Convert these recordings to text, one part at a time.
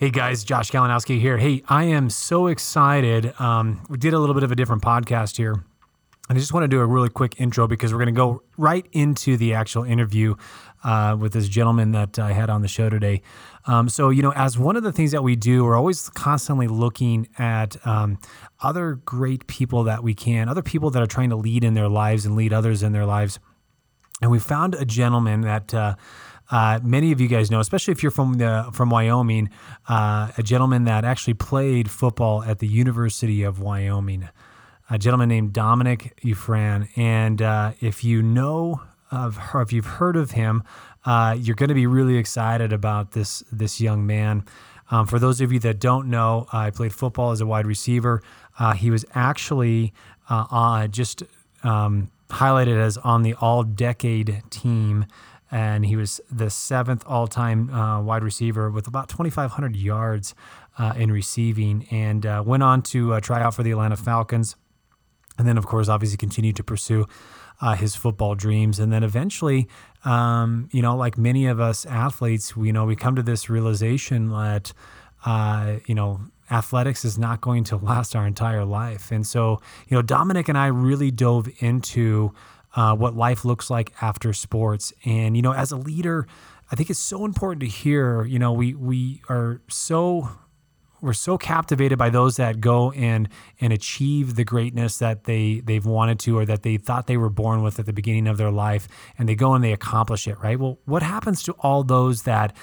Hey guys, Josh Kalinowski here. Hey, I am so excited. Um, we did a little bit of a different podcast here. And I just want to do a really quick intro because we're going to go right into the actual interview uh, with this gentleman that I had on the show today. Um, so, you know, as one of the things that we do, we're always constantly looking at um, other great people that we can, other people that are trying to lead in their lives and lead others in their lives. And we found a gentleman that. Uh, uh, many of you guys know, especially if you're from the from Wyoming, uh, a gentleman that actually played football at the University of Wyoming, a gentleman named Dominic Rufran. And uh, if you know of her, if you've heard of him, uh, you're going to be really excited about this this young man. Um, for those of you that don't know, I played football as a wide receiver. Uh, he was actually just um, highlighted as on the All Decade team and he was the seventh all-time uh, wide receiver with about 2,500 yards uh, in receiving, and uh, went on to uh, try out for the Atlanta Falcons, and then of course obviously continued to pursue uh, his football dreams, and then eventually, um, you know, like many of us athletes, we, you know, we come to this realization that, uh, you know. Athletics is not going to last our entire life. And so, you know, Dominic and I really dove into uh, what life looks like after sports. And you know, as a leader, I think it's so important to hear. You know, we we are so we're so captivated by those that go and and achieve the greatness that they they've wanted to or that they thought they were born with at the beginning of their life and they go and they accomplish it right well what happens to all those that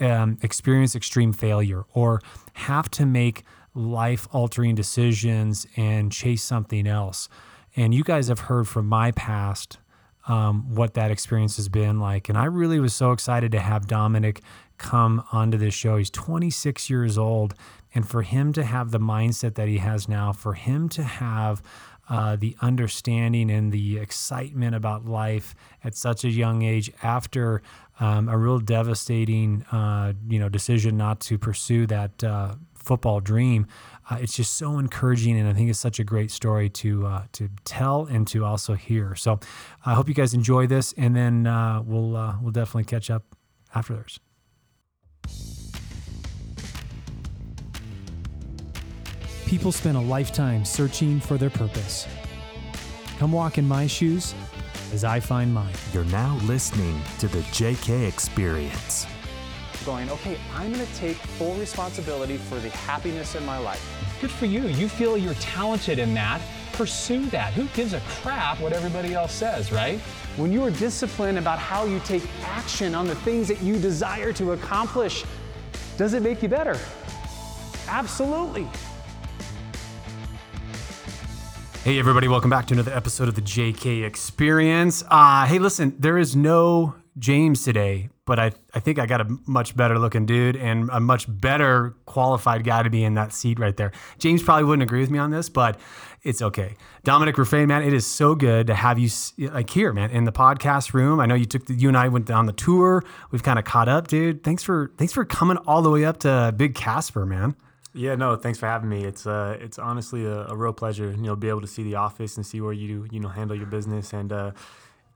um, experience extreme failure or have to make life altering decisions and chase something else and you guys have heard from my past um, what that experience has been like. And I really was so excited to have Dominic come onto this show. He's 26 years old. And for him to have the mindset that he has now, for him to have uh, the understanding and the excitement about life at such a young age after um, a real devastating, uh, you know, decision not to pursue that uh, football dream uh, it's just so encouraging, and I think it's such a great story to uh, to tell and to also hear. So I hope you guys enjoy this, and then uh, we'll uh, we'll definitely catch up after afterwards. People spend a lifetime searching for their purpose. Come walk in my shoes as I find mine. You're now listening to the JK Experience going, okay, I'm going to take full responsibility for the happiness in my life. Good for you. You feel you're talented in that. Pursue that. Who gives a crap what everybody else says, right? When you are disciplined about how you take action on the things that you desire to accomplish, does it make you better? Absolutely. Hey, everybody, welcome back to another episode of the JK Experience. Uh, hey, listen, there is no James today, but I, I think I got a much better looking dude and a much better qualified guy to be in that seat right there. James probably wouldn't agree with me on this, but it's okay. Dominic Rufran, man, it is so good to have you like here, man, in the podcast room. I know you took the, you and I went down the tour. We've kind of caught up, dude. Thanks for thanks for coming all the way up to Big Casper, man. Yeah, no, thanks for having me. It's uh, it's honestly a, a, real pleasure, you know, be able to see the office and see where you you know handle your business. And uh,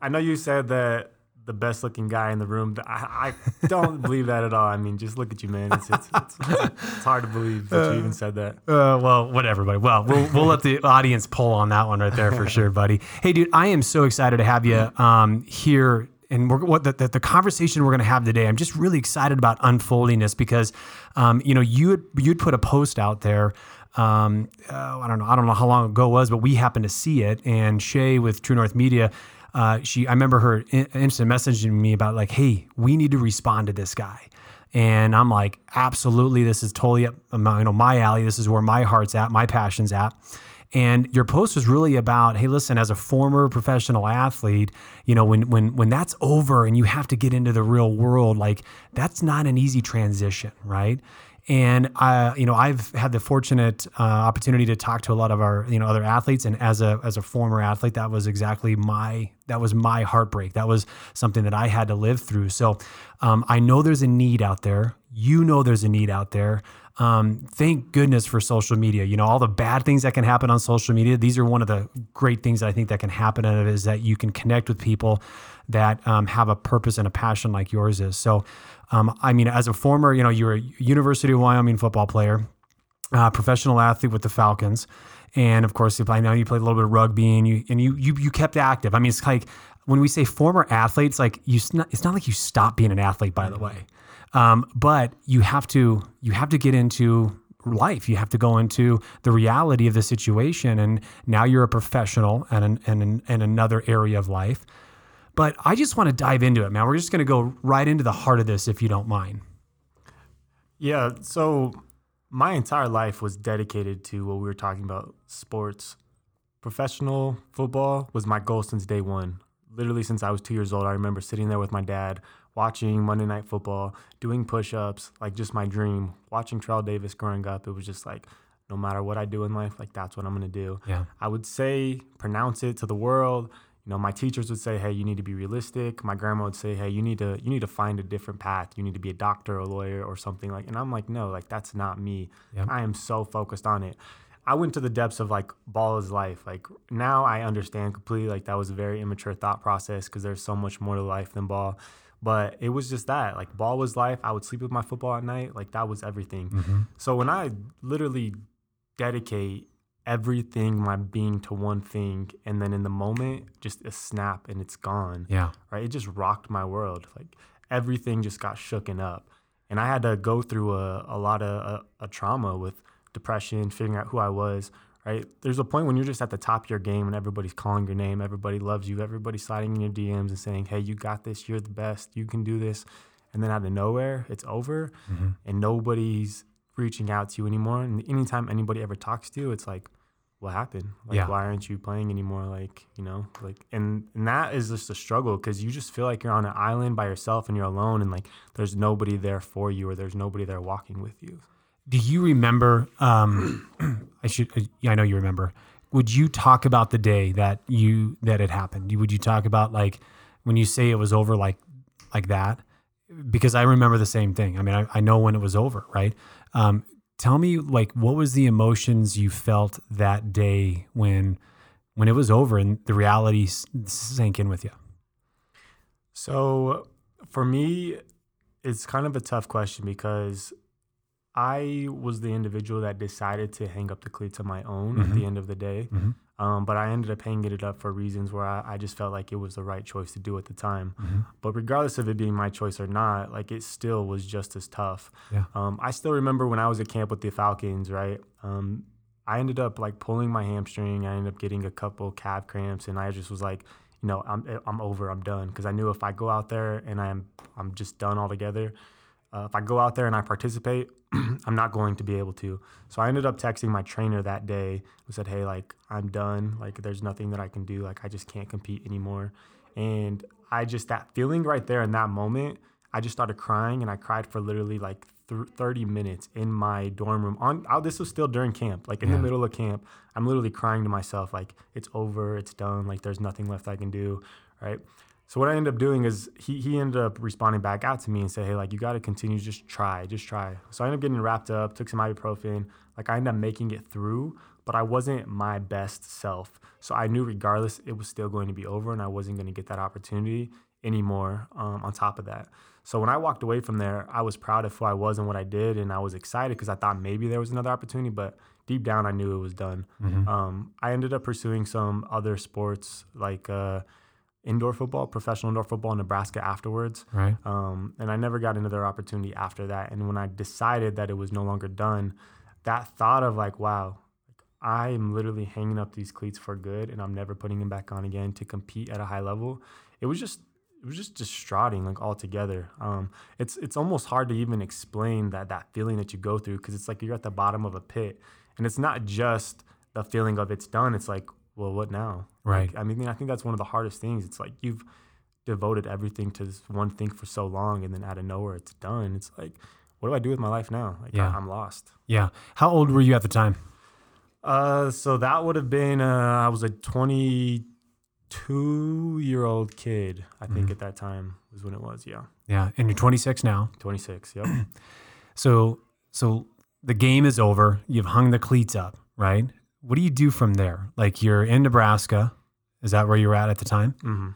I know you said that the best looking guy in the room. I, I don't believe that at all. I mean, just look at you, man. It's, it's, it's, it's hard to believe that you even said that. Uh, well, whatever, buddy. Well, we'll, we'll let the audience pull on that one right there for sure, buddy. Hey, dude, I am so excited to have you um, here. And we're, what the, the, the conversation we're going to have today, I'm just really excited about unfolding this because, um, you know, you you'd put a post out there um, uh, I don't know, I don't know how long ago it was, but we happened to see it. And Shay with True North Media uh, she I remember her instant messaging me about like, hey, we need to respond to this guy. And I'm like, absolutely, this is totally up my, you know, my alley. This is where my heart's at, my passion's at. And your post was really about, hey, listen, as a former professional athlete, you know, when when when that's over and you have to get into the real world, like that's not an easy transition, right? And I, you know, I've had the fortunate uh, opportunity to talk to a lot of our, you know, other athletes. And as a as a former athlete, that was exactly my that was my heartbreak. That was something that I had to live through. So um, I know there's a need out there. You know there's a need out there. Um, thank goodness for social media. You know, all the bad things that can happen on social media, these are one of the great things that I think that can happen out of it is that you can connect with people that um, have a purpose and a passion like yours is. So, um, I mean, as a former, you know, you're a University of Wyoming football player, uh, professional athlete with the Falcons, and of course, if I know you played a little bit of rugby and you and you you you kept active. I mean, it's like when we say former athletes, like you, it's not like you stop being an athlete, by the way, um, but you have to you have to get into life. You have to go into the reality of the situation, and now you're a professional and and in another area of life. But I just want to dive into it, man. We're just going to go right into the heart of this, if you don't mind. Yeah. So my entire life was dedicated to what we were talking about sports. Professional football was my goal since day one. Literally, since I was two years old, I remember sitting there with my dad, watching Monday Night Football, doing push ups, like just my dream. Watching Terrell Davis growing up, it was just like, no matter what I do in life, like that's what I'm gonna do. Yeah. I would say, pronounce it to the world, you know my teachers would say hey you need to be realistic my grandma would say hey you need to you need to find a different path you need to be a doctor or a lawyer or something like and i'm like no like that's not me yep. i am so focused on it i went to the depths of like ball is life like now i understand completely like that was a very immature thought process because there's so much more to life than ball but it was just that like ball was life. I would sleep with my football at night like that was everything. Mm-hmm. so when i literally dedicate everything my being to one thing and then in the moment just a snap and it's gone. Yeah. Right? It just rocked my world. Like everything just got shooken up. And i had to go through a, a lot of a, a trauma with depression figuring out who i was right there's a point when you're just at the top of your game and everybody's calling your name everybody loves you everybody's sliding in your dms and saying hey you got this you're the best you can do this and then out of nowhere it's over mm-hmm. and nobody's reaching out to you anymore. And anytime anybody ever talks to you, it's like, what happened? Like, yeah. why aren't you playing anymore? Like, you know, like, and, and that is just a struggle because you just feel like you're on an island by yourself and you're alone and like there's nobody there for you or there's nobody there walking with you. Do you remember? Um, I should, yeah, I know you remember. Would you talk about the day that you, that it happened? Would you talk about like when you say it was over, like, like that? Because I remember the same thing. I mean, I, I know when it was over, right? Um, tell me, like, what was the emotions you felt that day when when it was over and the reality sank in with you? So, for me, it's kind of a tough question because I was the individual that decided to hang up the cleats on my own mm-hmm. at the end of the day. Mm-hmm. Um, but I ended up hanging it up for reasons where I, I, just felt like it was the right choice to do at the time. Mm-hmm. But regardless of it being my choice or not, like it still was just as tough. Yeah. Um, I still remember when I was at camp with the Falcons, right? Um, I ended up like pulling my hamstring. I ended up getting a couple calf cramps, and I just was like, you know, I'm I'm over. I'm done because I knew if I go out there and I'm I'm just done altogether. Uh, if I go out there and I participate, I'm not going to be able to. So I ended up texting my trainer that day who said, Hey, like, I'm done. Like, there's nothing that I can do. Like, I just can't compete anymore. And I just, that feeling right there in that moment, I just started crying and I cried for literally like th- 30 minutes in my dorm room. On oh, This was still during camp, like in yeah. the middle of camp. I'm literally crying to myself, like, it's over, it's done. Like, there's nothing left I can do. Right. So what I ended up doing is he he ended up responding back out to me and said, "Hey, like you got to continue, just try, just try." So I ended up getting wrapped up, took some ibuprofen. Like I ended up making it through, but I wasn't my best self. So I knew regardless, it was still going to be over, and I wasn't going to get that opportunity anymore. Um, on top of that, so when I walked away from there, I was proud of who I was and what I did, and I was excited because I thought maybe there was another opportunity, but deep down I knew it was done. Mm-hmm. Um, I ended up pursuing some other sports like. Uh, indoor football, professional indoor football in Nebraska afterwards. Right. Um, and I never got another opportunity after that. And when I decided that it was no longer done, that thought of like, wow, I am literally hanging up these cleats for good, and I'm never putting them back on again to compete at a high level. It was just it was just distraughting like altogether. Um, it's it's almost hard to even explain that that feeling that you go through because it's like you're at the bottom of a pit, and it's not just the feeling of it's done. It's like well, what now? Right. Like, I mean, I think that's one of the hardest things. It's like you've devoted everything to this one thing for so long, and then out of nowhere, it's done. It's like, what do I do with my life now? Like, yeah. I, am lost. Yeah. How old were you at the time? Uh, so that would have been uh, I was a 22 year old kid, I think, mm-hmm. at that time. was when it was. Yeah, Yeah, and you're 26 now. 26. Yep. So so the game is over. You've hung the cleats up, right? What do you do from there? Like you're in Nebraska. Is that where you were at at the time? hmm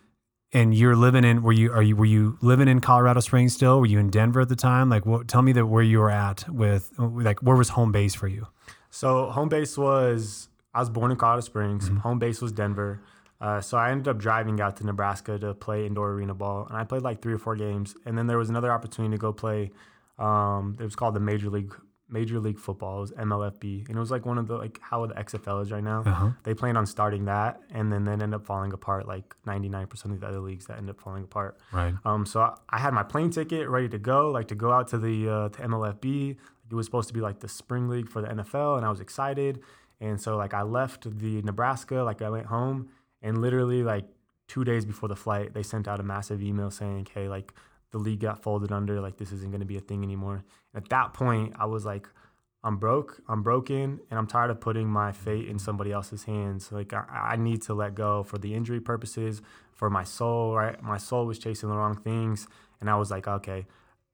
And you're living in were you are you were you living in Colorado Springs still? Were you in Denver at the time? Like what tell me that where you were at with like where was home base for you? So home base was I was born in Colorado Springs. Home base was Denver. Uh, so I ended up driving out to Nebraska to play indoor arena ball, and I played like three or four games. And then there was another opportunity to go play. Um, it was called the Major League Major League Football. It was MLFB, and it was like one of the like how the XFL is right now. Uh-huh. They planned on starting that, and then then end up falling apart. Like ninety nine percent of the other leagues that end up falling apart. Right. Um, so I, I had my plane ticket ready to go, like to go out to the uh, to MLFB. It was supposed to be like the spring league for the NFL, and I was excited. And so like I left the Nebraska, like I went home, and literally like two days before the flight, they sent out a massive email saying, "Hey, like the league got folded under, like this isn't going to be a thing anymore." And at that point, I was like, "I'm broke, I'm broken, and I'm tired of putting my fate in somebody else's hands. Like I, I need to let go for the injury purposes, for my soul. Right, my soul was chasing the wrong things, and I was like, okay."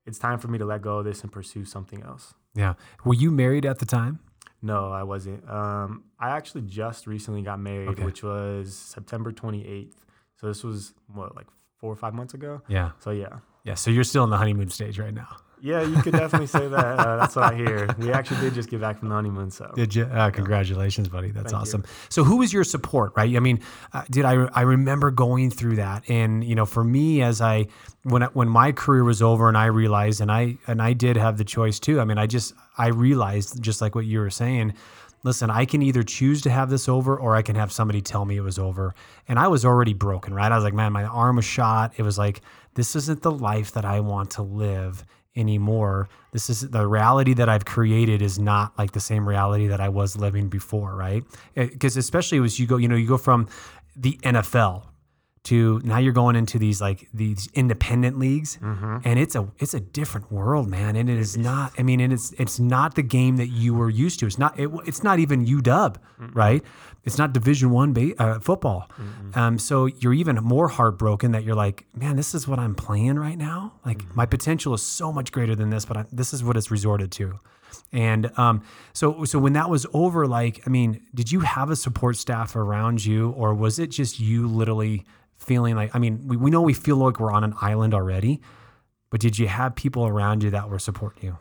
It's time for me to let go of this and pursue something else. Yeah. Were you married at the time? No, I wasn't. Um, I actually just recently got married, Okay. which was September 28th. So this was what, like four or five months ago? Yeah. So yeah. Yeah. So you're still in the honeymoon stage right now. Yeah, you could definitely say that. Uh, that's what I hear. We actually did just get back from the honeymoon. So Did you? Uh, congratulations, buddy. That's Thank you. awesome. So, who was your support, right? I mean, uh, did I? I remember going through that, and you know, for me, as I when I, when my career was over, and I realized, and I and I did have the choice too. I mean, I just I realized, just like what you were saying. Listen, I can either choose to have this over or I can have somebody tell me it was over. And I was already broken, right? I was like, man, my arm was shot. It was like, this isn't the life that I want to live anymore. This is the reality that I've created is not like the same reality that I was living before, right? Eh, because especially as you go, you know, you go from the NFL to now you're going into these like these independent leagues and it's a it's a different world man and it is not i mean and it's it's not the game that you were used to. It's not it, it's not even uw right? It's not division one ba- uh, football. Um, so you're even more heartbroken that you're like man this is what i'm playing right now? Like my potential is so much greater than this but I, this is what it's resorted to. And um, so, so when that was over, like, I mean, did you have a support staff around you, or was it just you literally feeling like? I mean, we, we know we feel like we're on an island already, but did you have people around you that were supporting you?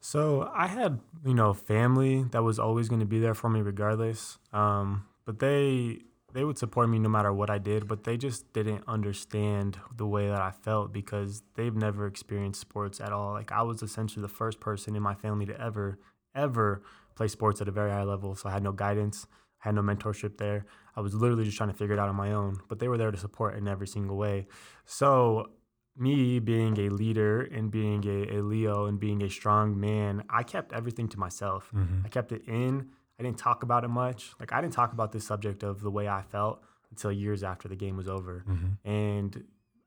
So I had, you know, family that was always going to be there for me regardless. Um, but they they would support me no matter what I did, but they just didn't understand the way that I felt because they've never experienced sports at all. Like I was essentially the first person in my family to ever ever play sports at a very high level, so I had no guidance, I had no mentorship there. I was literally just trying to figure it out on my own, but they were there to support in every single way. So me being a leader and being a, a Leo and being a strong man, I kept everything to myself. Mm-hmm. I kept it in. I didn't talk about it much. Like I didn't talk about this subject of the way I felt until years after the game was over. Mm-hmm. And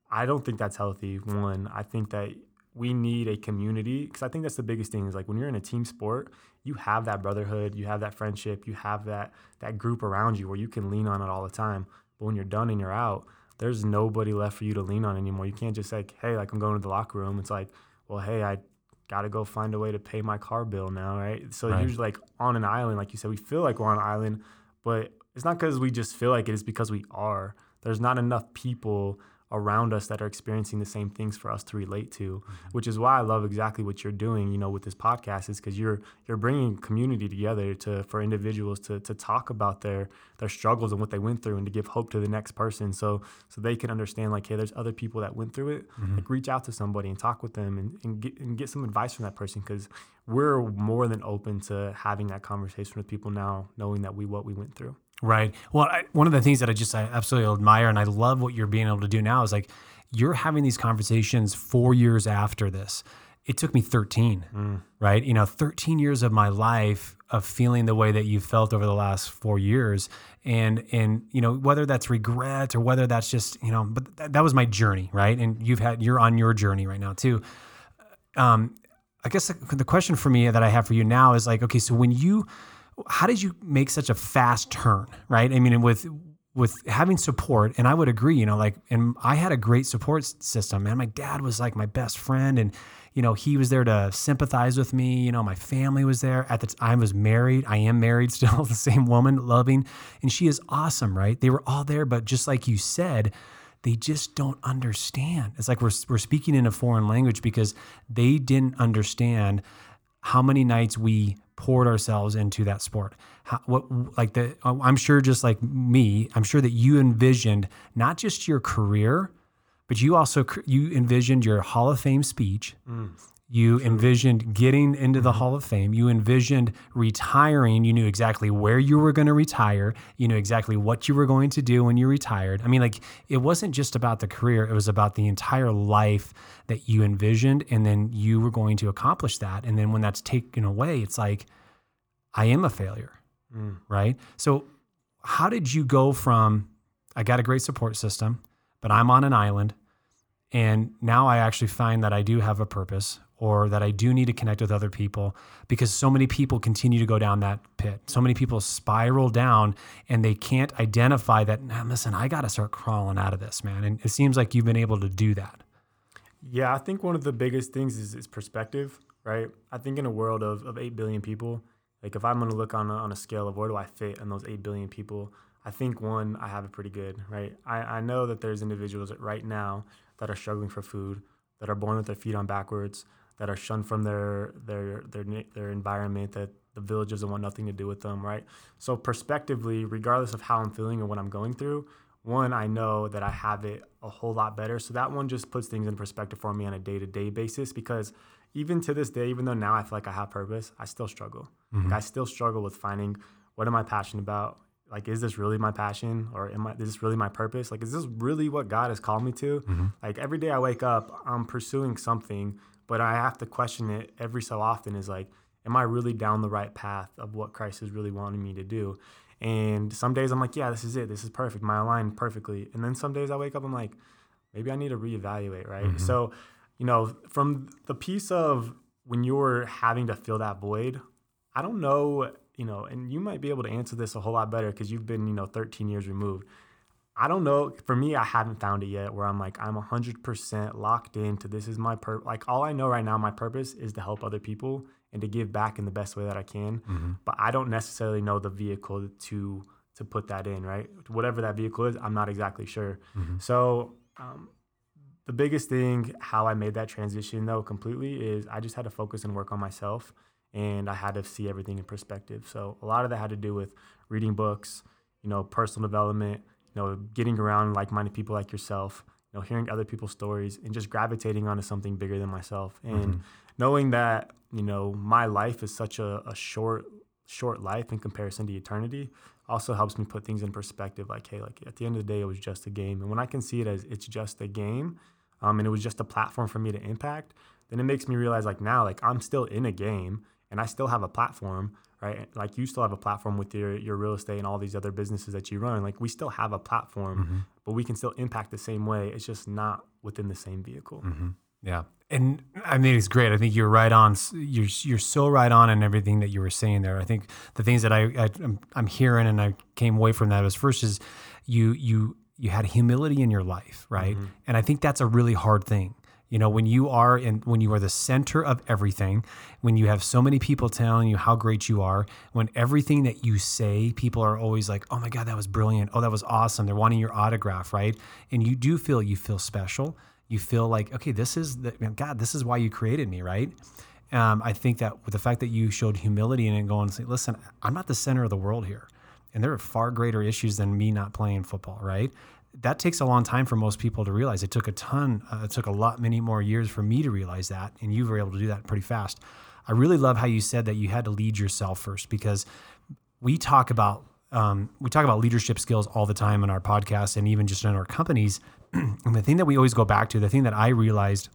I don't think that's healthy. One, I think that we need a community because I think that's the biggest thing is like when you're in a team sport, you have that brotherhood, you have that friendship, you have that that group around you where you can lean on it all the time. But when you're done and you're out, there's nobody left for you to lean on anymore. You can't just like, hey, like I'm going to the locker room. It's like, well, hey, I got to go find a way to pay my car bill now, right? So Right. usually like on an island, like you said, we feel like we're on an island, but it's not because we just feel like it. It's because we are. There's not enough people around us that are experiencing the same things for us to relate to, mm-hmm. which is why I love exactly what you're doing. You know, with this podcast, is because you're you're bringing community together to for individuals to to talk about their their struggles and what they went through, and to give hope to the next person, so so they can understand like, hey, there's other people that went through it. Mm-hmm. Like, reach out to somebody and talk with them, and and get and get some advice from that person, because we're more than open to having that conversation with people now, knowing that we what we went through. Right. Well, I, one of the things that I just I absolutely admire and I love what you're being able to do now is like you're having these conversations four years after this. It took me 13, right? You know, 13 years of my life of feeling the way that you felt over the last four years, and and you know whether that's regret or whether that's just you know, but that, that was my journey, right? And you've had you're on your journey right now too. Um, I guess the, the question for me that I have for you now is like, okay, so when you, how did you make such a fast turn, right? I mean, with with having support and i would agree you know like and i had a great support system man. My dad was like my best friend and you know he was there to sympathize with me you know my family was there. At the time i was married i am married still the same woman loving and she is awesome right? They were all there but just like you said they just don't understand. It's like we're, we're speaking in a foreign language because they didn't understand how many nights we poured ourselves into that sport. How, what like the uh, I'm sure just like me, I'm sure that you envisioned not just your career, but you also you envisioned your Hall of Fame speech. Mm. You envisioned getting into the mm-hmm. Hall of Fame. You envisioned retiring. You knew exactly where you were going to retire. You knew exactly what you were going to do when you retired. I mean, like, it wasn't just about the career, it was about the entire life that you envisioned. And then you were going to accomplish that. And then when that's taken away, it's like, I am a failure. Mm. Right. So, how did you go from, I got a great support system, but I'm on an island. And now I actually find that I do have a purpose or that I do need to connect with other people because so many people continue to go down that pit. So many people spiral down and they can't identify that, nah, listen, I got to start crawling out of this, man. And it seems like you've been able to do that. Yeah, I think one of the biggest things is, is perspective, right? I think in a world of, of 8 billion people, like if I'm going to look on a, on a scale of where do I fit in those 8 billion people, I think one, I have it pretty good, right? I, I know that there's individuals that right now that are struggling for food, that are born with their feet on backwards, that are shunned from their their their their environment, that the village doesn't want nothing to do with them, right? So prospectively, regardless of how I'm feeling or what I'm going through, one, I know that I have it a whole lot better. So that one just puts things in perspective for me on a day to day basis because even to this day, even though now I feel like I have purpose, I still struggle. Mm-hmm. Like I still struggle with finding what am I passionate about? Like, is this really my passion or am I, is this really my purpose? Like, is this really what God has called me to? Mm-hmm. Like, every day I wake up, I'm pursuing something, but I have to question it every so often is like, am I really down the right path of what Christ is really wanting me to do? And some days I'm like, yeah, this is it. This is perfect. My aligned perfectly. And then some days I wake up, I'm like, maybe I need to reevaluate, right? Mm-hmm. So, you know, from the piece of when you're having to fill that void, I don't know, you know, and you might be able to answer this a whole lot better because you've been, you know, 13 years removed. I don't know. For me, I haven't found it yet where I'm like, I'm 100% locked into this is my purpose. Like, all I know right now, my purpose is to help other people and to give back in the best way that I can. But I don't necessarily know the vehicle to to put that in, right? Whatever that vehicle is, I'm not exactly sure. So, um, the biggest thing how I made that transition though completely is I just had to focus and work on myself and I had to see everything in perspective. So a lot of that had to do with reading books, you know, personal development, you know, getting around like-minded people like yourself, you know, hearing other people's stories and just gravitating onto something bigger than myself. And knowing that, you know, my life is such a, a short short life in comparison to eternity also helps me put things in perspective like hey like at the end of the day it was just a game. And when i can see it as it's just a game um, and it was just a platform for me to impact then it makes me realize like now like i'm still in a game and i still have a platform right like you still have a platform with your your real estate and all these other businesses that you run like we still have a platform mm-hmm. but we can still impact the same way it's just not within the same vehicle mm-hmm. Yeah. And I mean, it's great. I think you're right on. You're you're so right on in everything that you were saying there. I think the things that I, I I'm, I'm hearing and I came away from that was first is you you you had humility in your life, right? Mm-hmm. And I think that's a really hard thing. You know, when you are in when you are the center of everything, when you have so many people telling you how great you are, when everything that you say, people are always like, "Oh my god, that was brilliant. Oh, that was awesome." They're wanting your autograph, right? And you do feel you feel special you feel like okay this is the god this is why you created me right um, i think that with the fact that you showed humility and going and say listen i'm not the center of the world here and there are far greater issues than me not playing football right that takes a long time for most people to realize it took a ton uh, it took a lot many more years for me to realize that and you were able to do that pretty fast i really love how you said that you had to lead yourself first because we talk about um, we talk about leadership skills all the time in our podcast and even just in our companies. and the thing that we always go back to, the thing that I realized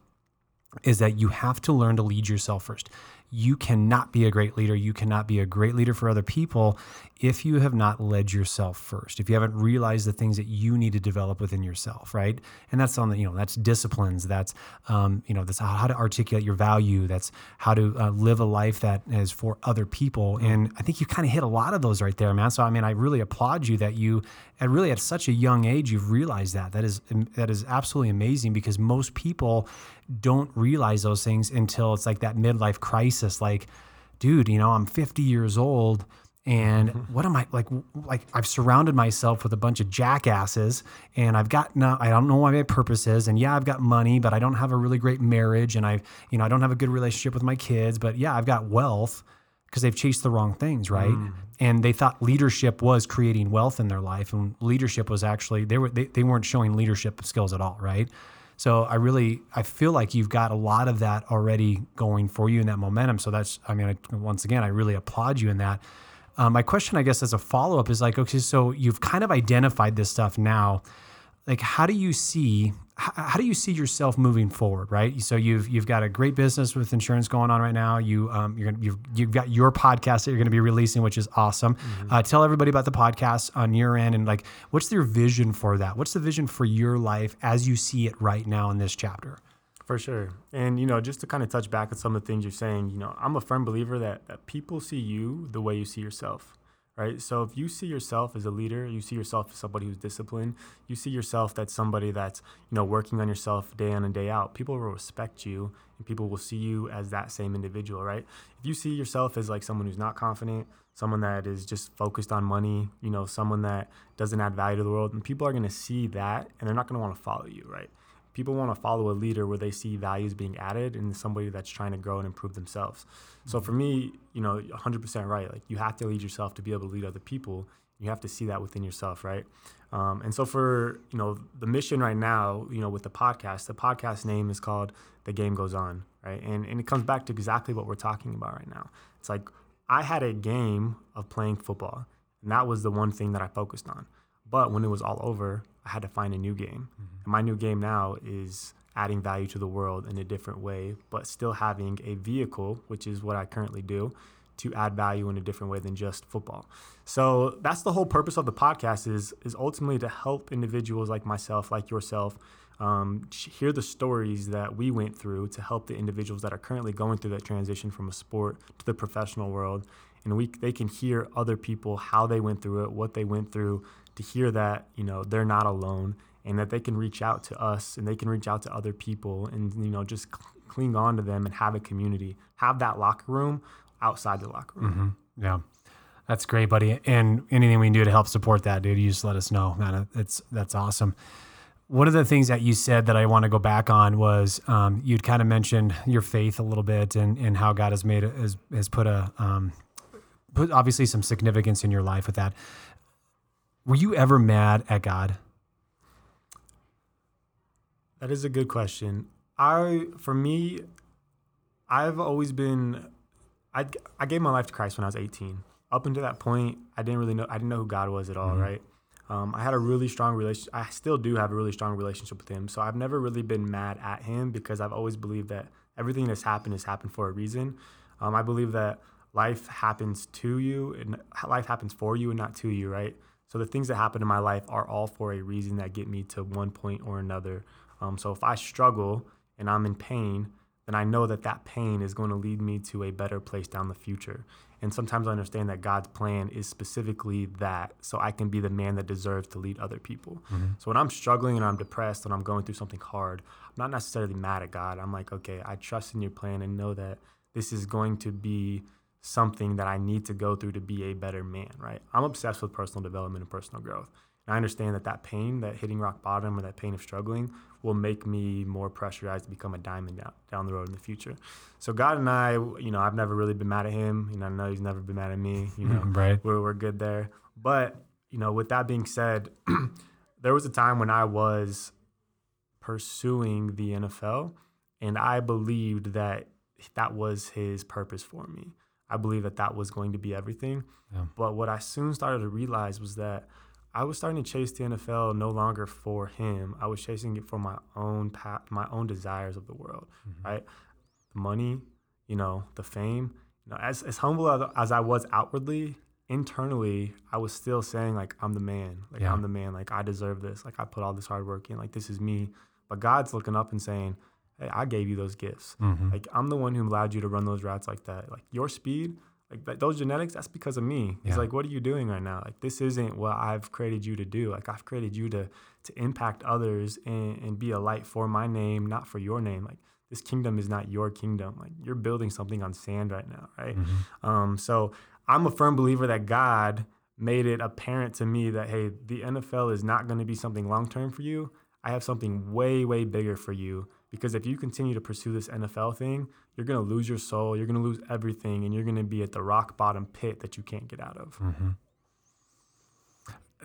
is that you have to learn to lead yourself first. you cannot be a great leader. You cannot be a great leader for other people if you have not led yourself first. If you haven't realized the things that you need to develop within yourself, right? And that's on the you know that's disciplines. That's um, you know that's how to articulate your value. That's how to uh, live a life that is for other people. And I think you kind of hit a lot of those right there, man. So I mean, I really applaud you that you, at really at such a young age, you've realized that. That is that is absolutely amazing because most people don't realize those things until it's like that midlife crisis. Like, dude, you know, I'm 50 years old and mm-hmm. what am I like? Like I've surrounded myself with a bunch of jackasses, and I've got no, I don't know what my purpose is. And yeah, I've got money, but I don't have a really great marriage, and I, you know, I don't have a good relationship with my kids. But yeah, I've got wealth because they've chased the wrong things, right? Mm. And they thought leadership was creating wealth in their life, and leadership was actually they were they, they weren't showing leadership skills at all, right? So I really I feel like you've got a lot of that already going for you in that momentum. So that's I mean I, once again I really applaud you in that. Um, my question, I guess, as a follow up is like, okay, so you've kind of identified this stuff now. Like, how do you see how, do you see yourself moving forward? Right. So you've you've got a great business with insurance going on right now. You um, you're gonna, you've you've got your podcast that you're going to be releasing, which is awesome. Uh, tell everybody about the podcast on your end and like, what's your vision for that? What's the vision for your life as you see it right now in this chapter? For sure. And, you know, just to kind of touch back on some of the things you're saying, you know, I'm a firm believer that, that people see you the way you see yourself, right? So if you see yourself as a leader, you see yourself as somebody who's disciplined, you see yourself that's somebody that's, you know, working on yourself day in and day out, people will respect you and people will see you as that same individual, right? If you see yourself as like someone who's not confident, someone that is just focused on money, you know, someone that doesn't add value to the world, and people are going to see that and they're not going to want to follow you, right? People want to follow a leader where they see values being added and somebody that's trying to grow and improve themselves. So for me, you know, 100% right. Like you have to lead yourself to be able to lead other people. You have to see that within yourself, right? Um, and so for you know the mission right now, you know, with the podcast, the podcast name is called "The Game Goes On," right? And and it comes back to exactly what we're talking about right now. It's like I had a game of playing football, and that was the one thing that I focused on. But when it was all over, I had to find a new game. And my new game now is adding value to the world in a different way, but still having a vehicle, which is what I currently do, to add value in a different way than just football. So that's the whole purpose of the podcast is is ultimately to help individuals like myself, like yourself, um, hear the stories that we went through to help the individuals that are currently going through that transition from a sport to the professional world, and we they can hear other people how they went through it, what they went through, to hear that you know they're not alone and that they can reach out to us and they can reach out to other people and you know just cl- cling on to them and have a community, have that locker room outside the locker room. Yeah. That's great, buddy. And anything we can do to help support that, dude, you just let us know, man. It's that's awesome. One of the things that you said that I want to go back on was um, you'd kind of mentioned your faith a little bit and, and how God has made has, has put a um, put obviously some significance in your life with that. Were you ever mad at God? That is a good question. I, for me, I've always been, I, I gave my life to Christ when I was 18. Up until that point, I didn't really know, I didn't know who God was at all, right? Um, I had a really strong relationship. I still do have a really strong relationship with Him. So I've never really been mad at Him because I've always believed that everything that's happened has happened for a reason. Um, I believe that life happens to you and life happens for you and not to you, right? So the things that happen in my life are all for a reason that get me to one point or another. Um, so if I struggle and I'm in pain, then I know that that pain is going to lead me to a better place down the future. And sometimes I understand that God's plan is specifically that, so I can be the man that deserves to lead other people. So when I'm struggling and I'm depressed and I'm going through something hard, I'm not necessarily mad at God. I'm like, okay, I trust in your plan and know that this is going to be something that I need to go through to be a better man, right? I'm obsessed with personal development and personal growth. And I understand that that pain, that hitting rock bottom or that pain of struggling will make me more pressurized to become a diamond down, down the road in the future. So God and I, you know, I've never really been mad at him. You know, I know he's never been mad at me. You know, Right. we're, we're good there. But, you know, with that being said, there was a time when I was pursuing the NFL and I believed that that was his purpose for me. I believe that that was going to be everything. But what I soon started to realize was that I was starting to chase the NFL no longer for him. I was chasing it for my own path, my own desires of the world, mm-hmm. right? Money, you know, the fame. You know, as as humble as, as I was outwardly, internally, I was still saying like I'm the man, like Yeah. I'm the man, like I deserve this, like I put all this hard work in, like this is me. But God's looking up and saying, Hey, I gave you those gifts. Mm-hmm. Like I'm the one who allowed you to run those routes like that. Like your speed, like that, those genetics, that's because of me. He's Yeah. like, what are you doing right now? Like this isn't what I've created you to do. Like I've created you to to impact others and, and be a light for my name, not for your name. Like this kingdom is not your kingdom. Like you're building something on sand right now, right? Um, so I'm a firm believer that God made it apparent to me that hey, the NFL is not going to be something long term for you. I have something way, way bigger for you. Because if you continue to pursue this NFL thing, you're going to lose your soul, you're going to lose everything, and you're going to be at the rock bottom pit that you can't get out of.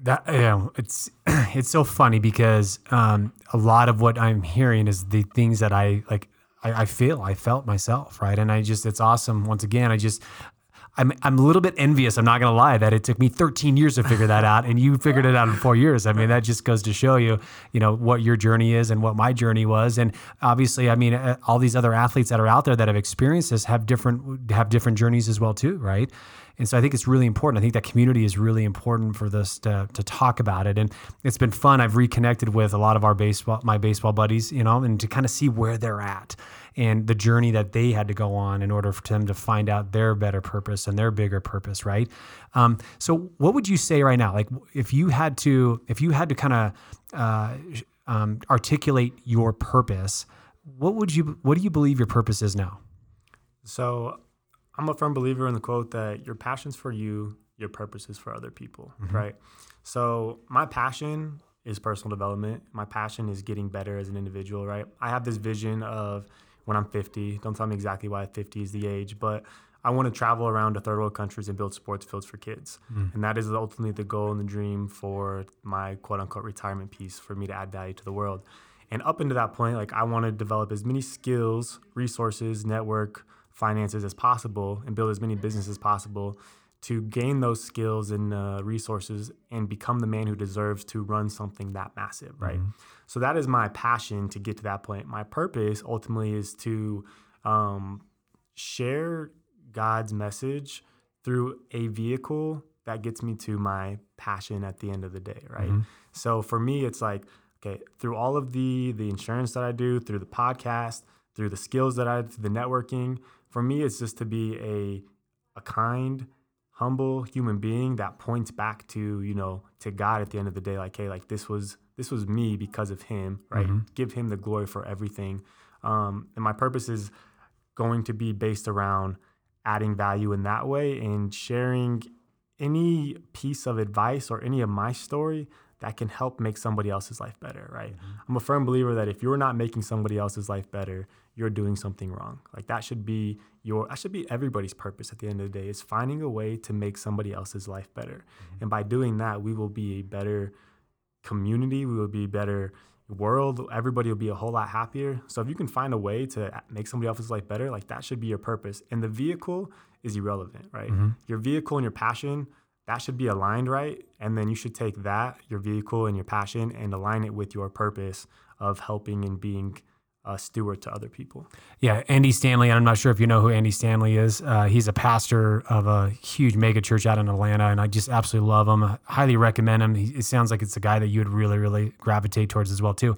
That yeah, it's it's so funny because um, a lot of what I'm hearing is the things that I like. I feel I felt myself, right? And I just it's awesome. Once again, I just I'm I'm a little bit envious. I'm not gonna lie that it took me 13 years to figure that out, and you figured it out in four years. I mean, that just goes to show you, you know, what your journey is and what my journey was. And obviously, I mean, uh, all these other athletes that are out there that have experienced this have different have different journeys as well too, right? And so I think it's really important. I think that community is really important for this to, to talk about it. And it's been fun. I've reconnected with a lot of our baseball, my baseball buddies, you know, and to kind of see where they're at and the journey that they had to go on in order for them to find out their better purpose and their bigger purpose, right? Um, so what would you say right now? Like if you had to, if you had to kind of uh, um, articulate your purpose, what would you, what do you believe your purpose is now? So I'm a firm believer in the quote that your passion's for you, your purpose is for other people, right? So my passion is personal development. My passion is getting better as an individual, right? I have this vision of when I'm 50. Don't tell me exactly why 50 is the age, but I want to travel around to third world countries and build sports fields for kids. Mm. And that is ultimately the goal and the dream for my quote unquote retirement piece for me to add value to the world. And up into that point, like I want to develop as many skills, resources, network, finances as possible and build as many businesses as possible to gain those skills and uh, resources and become the man who deserves to run something that massive, right? So that is my passion to get to that point. My purpose ultimately is to um, share God's message through a vehicle that gets me to my passion at the end of the day, right? So for me, it's like, okay, through all of the the insurance that I do, through the podcast, through the skills that I, through the networking, for me, it's just to be a a kind, humble human being that points back to you know to God at the end of the day, like, hey, like this was this was me because of Him, right? Give Him the glory for everything, um, and my purpose is going to be based around adding value in that way and sharing any piece of advice or any of my story that can help make somebody else's life better, right? I'm a firm believer that if you're not making somebody else's life better, you're doing something wrong. Like that should be your that should be everybody's purpose at the end of the day is finding a way to make somebody else's life better. Mm-hmm. And by doing that, we will be a better community, we will be a better world, everybody will be a whole lot happier. So if you can find a way to make somebody else's life better, like that should be your purpose. And the vehicle is irrelevant, right? Mm-hmm. Your vehicle and your passion, that should be aligned right. And then you should take that, your vehicle and your passion, and align it with your purpose of helping and being a steward to other people. Yeah, Andy Stanley. and I'm not sure if you know who Andy Stanley is. Uh, he's a pastor of a huge mega church out in Atlanta, and I just absolutely love him. I highly recommend him. He, it sounds like it's a guy that you would really, really gravitate towards as well too.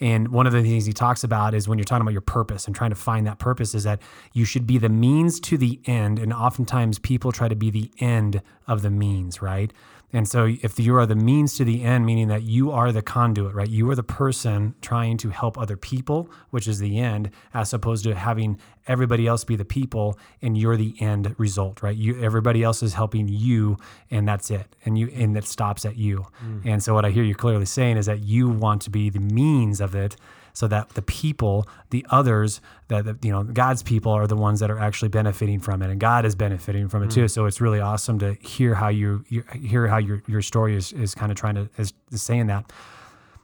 And one of the things he talks about is when you're talking about your purpose and trying to find that purpose is that you should be the means to the end. And oftentimes people try to be the end of the means, right? And so if you are the means to the end, meaning that you are the conduit, right? You are the person trying to help other people, which is the end, as opposed to having everybody else be the people and you're the end result, right? You everybody else is helping you and that's it. And you and that stops at you. Mm. And so what I hear you clearly saying is that you want to be the means of it so that the people, the others, that the, you know, God's people are the ones that are actually benefiting from it, and God is benefiting from it mm. too. So it's really awesome to hear how you, you hear how your your story is is kind of trying to is, is saying that.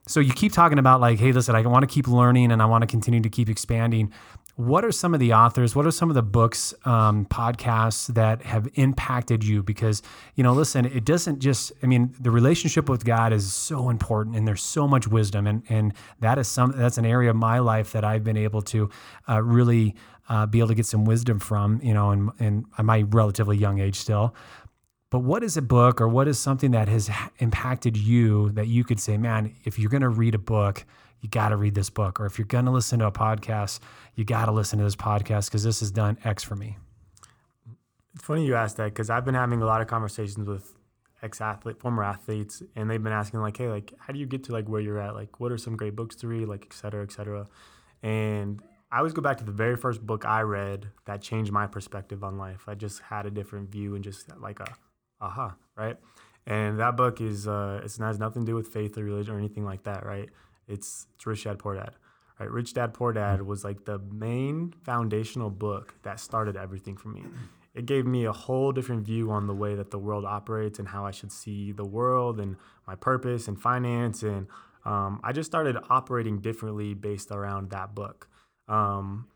So you keep talking about like, hey, listen, I want to keep learning and I want to continue to keep expanding. What are some of the authors? What are some of the books, um, podcasts that have impacted you? Because you know, listen, it doesn't just. I mean, the relationship with God is so important, and there's so much wisdom, and and that is some. That's an area of my life that I've been able to uh, really uh, be able to get some wisdom from, you know, in, in my relatively young age still. But what is a book or what is something that has impacted you that you could say, man, if you're going to read a book, you got to read this book. Or if you're going to listen to a podcast, you got to listen to this podcast because this has done X for me. It's funny you asked that because I've been having a lot of conversations with ex-athlete, former athletes, and they've been asking like, "Hey, like, how do you get to like where you're at? Like, what are some great books to read? Like, et cetera, et cetera." And I always go back to the very first book I read that changed my perspective on life. I just had a different view and just like a aha, right? And that book is uh, it has nothing to do with faith or religion or anything like that, right? It's it's Rich Dad Poor Dad, right? Rich Dad Poor Dad was like the main foundational book that started everything for me. It gave me a whole different view on the way that the world operates and how I should see the world and my purpose and finance and um, I just started operating differently based around that book. Um,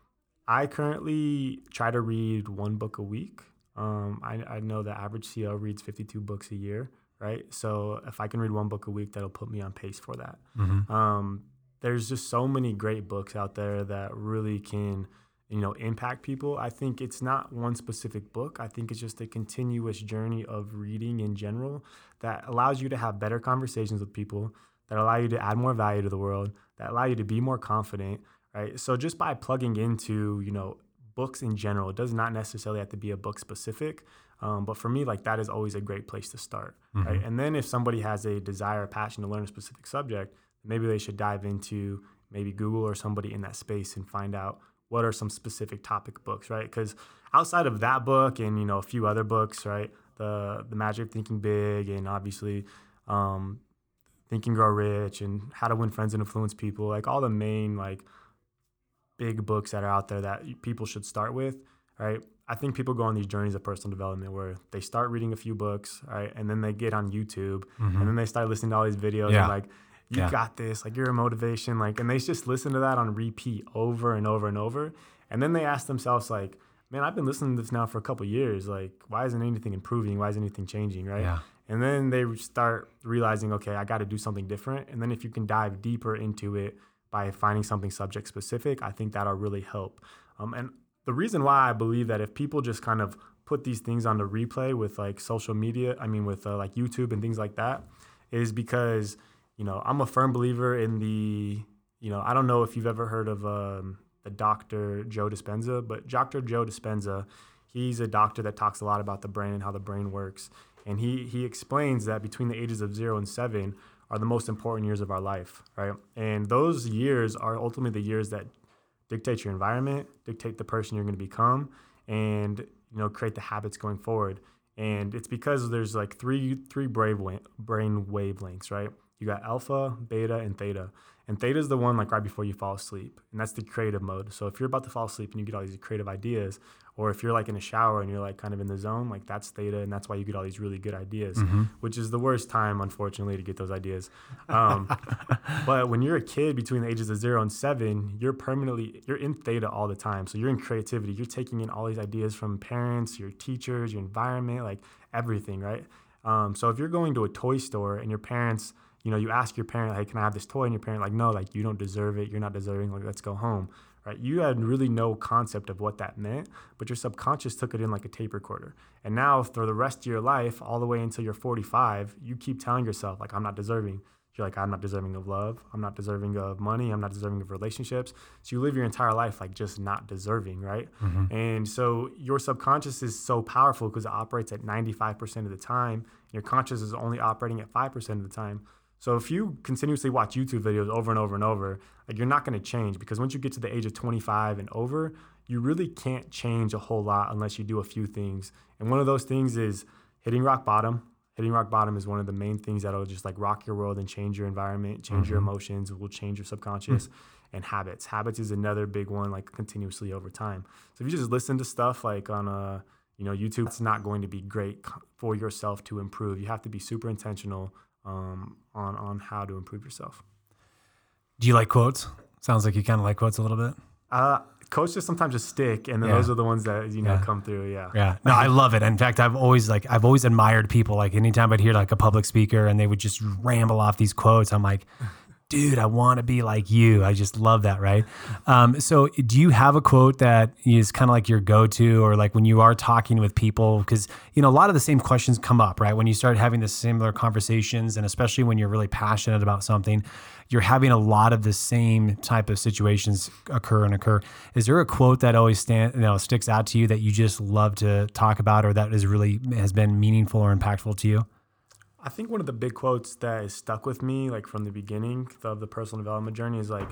I currently try to read one book a week. Um, I, I know the average CEO reads 52 books a year, right? So if I can read one book a week, that'll put me on pace for that. Mm-hmm. Um, there's just so many great books out there that really can, you know, impact people. I think it's not one specific book. I think it's just a continuous journey of reading in general that allows you to have better conversations with people, that allow you to add more value to the world, that allow you to be more confident, right? So just by plugging into, you know, books in general, it does not necessarily have to be a book specific. Um, but for me, like that is always a great place to start, mm-hmm. right? And then if somebody has a desire, passion to learn a specific subject, maybe they should dive into maybe Google or somebody in that space and find out what are some specific topic books, right? Because outside of that book and you know a few other books, right? The the Magic of Thinking Big and obviously um, Think and Grow Rich and How to Win Friends and Influence People, like all the main like big books that are out there that people should start with, right? I think people go on these journeys of personal development where they start reading a few books, right? And then they get on YouTube mm-hmm. and then they start listening to all these videos yeah. and like, you yeah. got this, like you're a motivation, like, and they just listen to that on repeat over and over and over. And then they ask themselves, like, man, I've been listening to this now for a couple years. Like, why isn't anything improving? Why isn't anything changing? Right. Yeah. And then they start realizing, okay, I got to do something different. And then if you can dive deeper into it, by finding something subject specific, I think that'll really help. Um, and the reason why I believe that if people just kind of put these things on the replay with like social media, I mean, with uh, like YouTube and things like that, is because, you know, I'm a firm believer in the, you know, I don't know if you've ever heard of um, the Dr. Joe Dispenza, but Dr. Joe Dispenza, he's a doctor that talks a lot about the brain and how the brain works. And he, he explains that between the ages of zero and seven, are the most important years of our life, right? And those years are ultimately the years that dictate your environment, dictate the person you're going to become, and you know create the habits going forward. And it's because there's like three three brave brain wavelengths, right? You got alpha, beta, and theta. And theta is the one like right before you fall asleep, and that's the creative mode. So if you're about to fall asleep and you get all these creative ideas, or if you're like in a shower and you're like kind of in the zone, like that's theta, and that's why you get all these really good ideas, mm-hmm. which is the worst time, unfortunately, to get those ideas. Um, but when you're a kid between the ages of zero and seven, you're permanently you're in theta all the time. So you're in creativity. You're taking in all these ideas from parents, your teachers, your environment, like everything, right? Um, so if you're going to a toy store and your parents, you know, you ask your parent, like, "Can I have this toy?" and your parent like, "No, like you don't deserve it. You're not deserving. Like, let's go home." Right? You had really no concept of what that meant, but your subconscious took it in like a tape recorder. And now for the rest of your life, all the way until you're 45, you keep telling yourself, like, I'm not deserving. You're like, I'm not deserving of love. I'm not deserving of money. I'm not deserving of relationships. So you live your entire life like just not deserving, right? Mm-hmm. And so your subconscious is so powerful because it operates at 95% of the time. Your conscious is only operating at 5% of the time. So if you continuously watch YouTube videos over and over and over, like you're not going to change because once you get to the age of 25 and over, you really can't change a whole lot unless you do a few things. And one of those things is hitting rock bottom. Hitting rock bottom is one of the main things that'll just like rock your world and change your environment, change mm-hmm. your emotions, will change your subconscious. Mm-hmm. And habits. Habits is another big one, like continuously over time. So if you just listen to stuff like on a you know YouTube, it's not going to be great for yourself to improve. You have to be super intentional um, on on how to improve yourself. Do you like quotes? Sounds like you kind of like quotes a little bit. Uh, quotes just sometimes just stick, and then yeah. those are the ones that you know yeah. come through. Yeah, yeah. No, I love it. In fact, I've always like I've always admired people. Like anytime I'd hear like a public speaker and they would just ramble off these quotes, I'm like, dude, I want to be like you. I just love that, right? Um, so, do you have a quote that is kind of like your go to, or like when you are talking with people? Because, you know, a lot of the same questions come up, right? When you start having the similar conversations, and especially when you're really passionate about something, you're having a lot of the same type of situations occur and occur. Is there a quote that always stand, you know, sticks out to you that you just love to talk about, or that is really has been meaningful or impactful to you? I think one of the big quotes that has stuck with me, like from the beginning of the personal development journey, is like,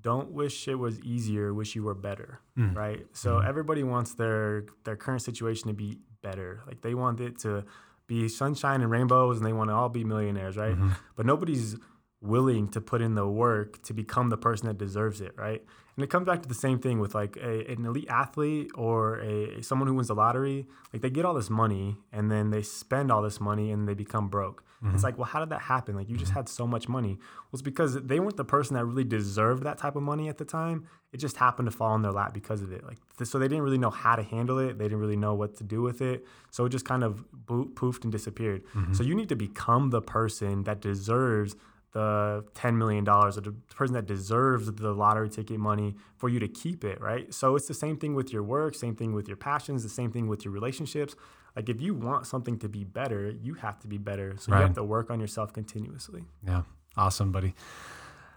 "Don't wish it was easier. Wish you were better." Mm. Right. So everybody wants their their current situation to be better. Like they want it to be sunshine and rainbows, and they want to all be millionaires, right? Mm-hmm. But nobody's willing to put in the work to become the person that deserves it, right? And it comes back to the same thing with like a, an elite athlete or a someone who wins the lottery. Like they get all this money and then they spend all this money and they become broke. It's mm-hmm. like, well, how did that happen? Like you just mm-hmm. had so much money. Well, it's because they weren't the person that really deserved that type of money at the time. It just happened to fall in their lap because of it. Like so, they didn't really know how to handle it. They didn't really know what to do with it. So it just kind of poofed and disappeared. Mm-hmm. So you need to become the person that deserves the $10 million or the person that deserves the lottery ticket money for you to keep it, right? So it's the same thing with your work, same thing with your passions, the same thing with your relationships. Like if you want something to be better, you have to be better. So Right. you have to work on yourself continuously. Yeah, awesome, buddy.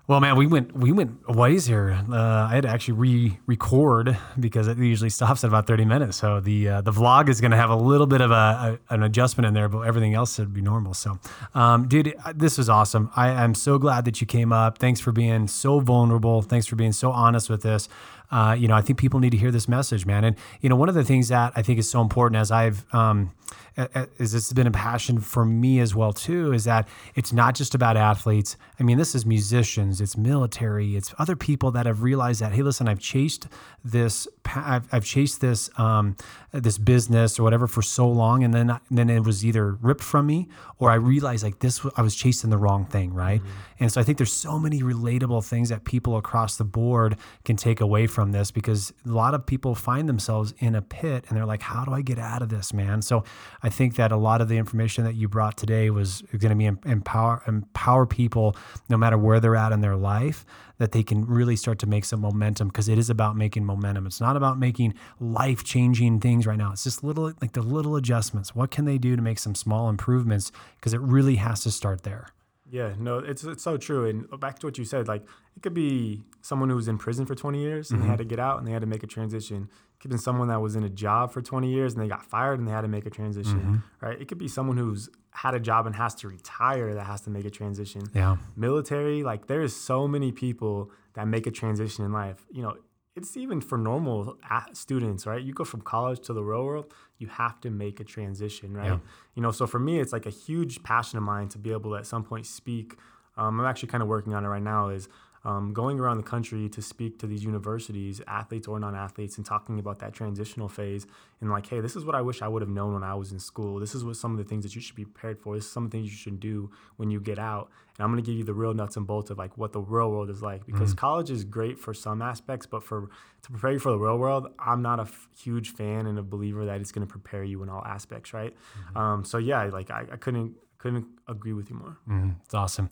Well, man, we went we went ways here. Uh, I had to actually re-record because it usually stops at about thirty minutes. So the uh, the vlog is going to have a little bit of a, a an adjustment in there, but everything else should be normal. So, um, dude, this was awesome. I am so glad that you came up. Thanks for being so vulnerable. Thanks for being so honest with this. Uh, you know, I think people need to hear this message, man. And you know, one of the things that I think is so important as I've um, as this has been a passion for me as well too, is that it's not just about athletes. I mean, this is musicians, it's military, it's other people that have realized that. Hey, listen, I've chased this, I've, I've chased this, um, this business or whatever for so long, and then and then it was either ripped from me, or I realized like this, I was chasing the wrong thing, right? And so I think there's so many relatable things that people across the board can take away from this because a lot of people find themselves in a pit and they're like, how do I get out of this, man? So I think that a lot of the information that you brought today was going to be empower empower people no matter where they're at in their life that they can really start to make some momentum because it is about making momentum. It's not about making life changing things right now. It's just little like the little adjustments. What can they do to make some small improvements? Because it really has to start there. Yeah, no, it's it's so true. And back to what you said, like it could be someone who was in prison for 20 years and they mm-hmm. had to get out and they had to make a transition. It could be someone that was in a job for 20 years and they got fired and they had to make a transition, mm-hmm. right? It could be someone who's had a job and has to retire that has to make a transition. Yeah. Military, like there's so many people that make a transition in life. You know, it's even for normal students, right? You go from college to the real world, you have to make a transition, right? Yeah. You know, so for me, it's like a huge passion of mine to be able to at some point speak. Um, I'm actually kind of working on it right now. Is um, going around the country to speak to these universities, athletes or non-athletes, and talking about that transitional phase and like, hey, this is what I wish I would have known when I was in school. This is what some of the things that you should be prepared for. This is some of the things you should do when you get out. And I'm going to give you the real nuts and bolts of like what the real world is like because college is great for some aspects, but for to prepare you for the real world, I'm not a f- huge fan and a believer that it's going to prepare you in all aspects, right? Um, so yeah, like I, I couldn't couldn't agree with you more. It's awesome.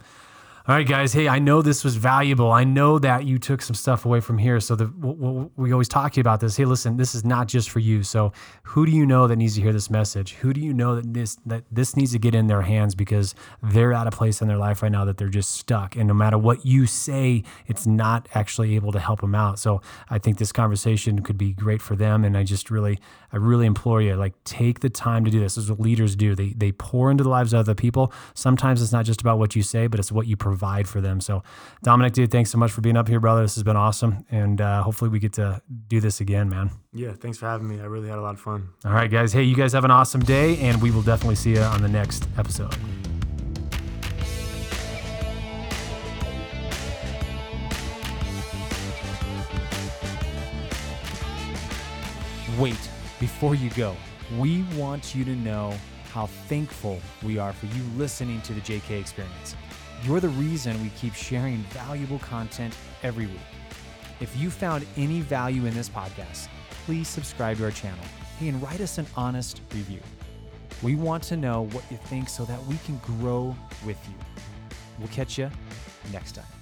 All right, guys. Hey, I know this was valuable. I know that you took some stuff away from here. So the we always talk to you about this. Hey, listen, this is not just for you. So who do you know that needs to hear this message? Who do you know that this that this needs to get in their hands because they're at a place in their life right now that they're just stuck, and no matter what you say, it's not actually able to help them out. So I think this conversation could be great for them. And I just really, I really implore you, like take the time to do this. This is what leaders do. They they pour into the lives of other people. Sometimes it's not just about what you say, but it's what you provide for them. So, Dominic, dude, thanks so much for being up here, brother. This has been awesome, and uh, hopefully we get to do this again, man. Yeah, thanks for having me. I really had a lot of fun. All right, guys. Hey, you guys have an awesome day, and we will definitely see you on the next episode. Wait, before you go, we want you to know how thankful we are for you listening to the JK Experience. You're the reason we keep sharing valuable content every week. If you found any value in this podcast, please subscribe to our channel and write us an honest review. We want to know what you think so that we can grow with you. We'll catch you next time.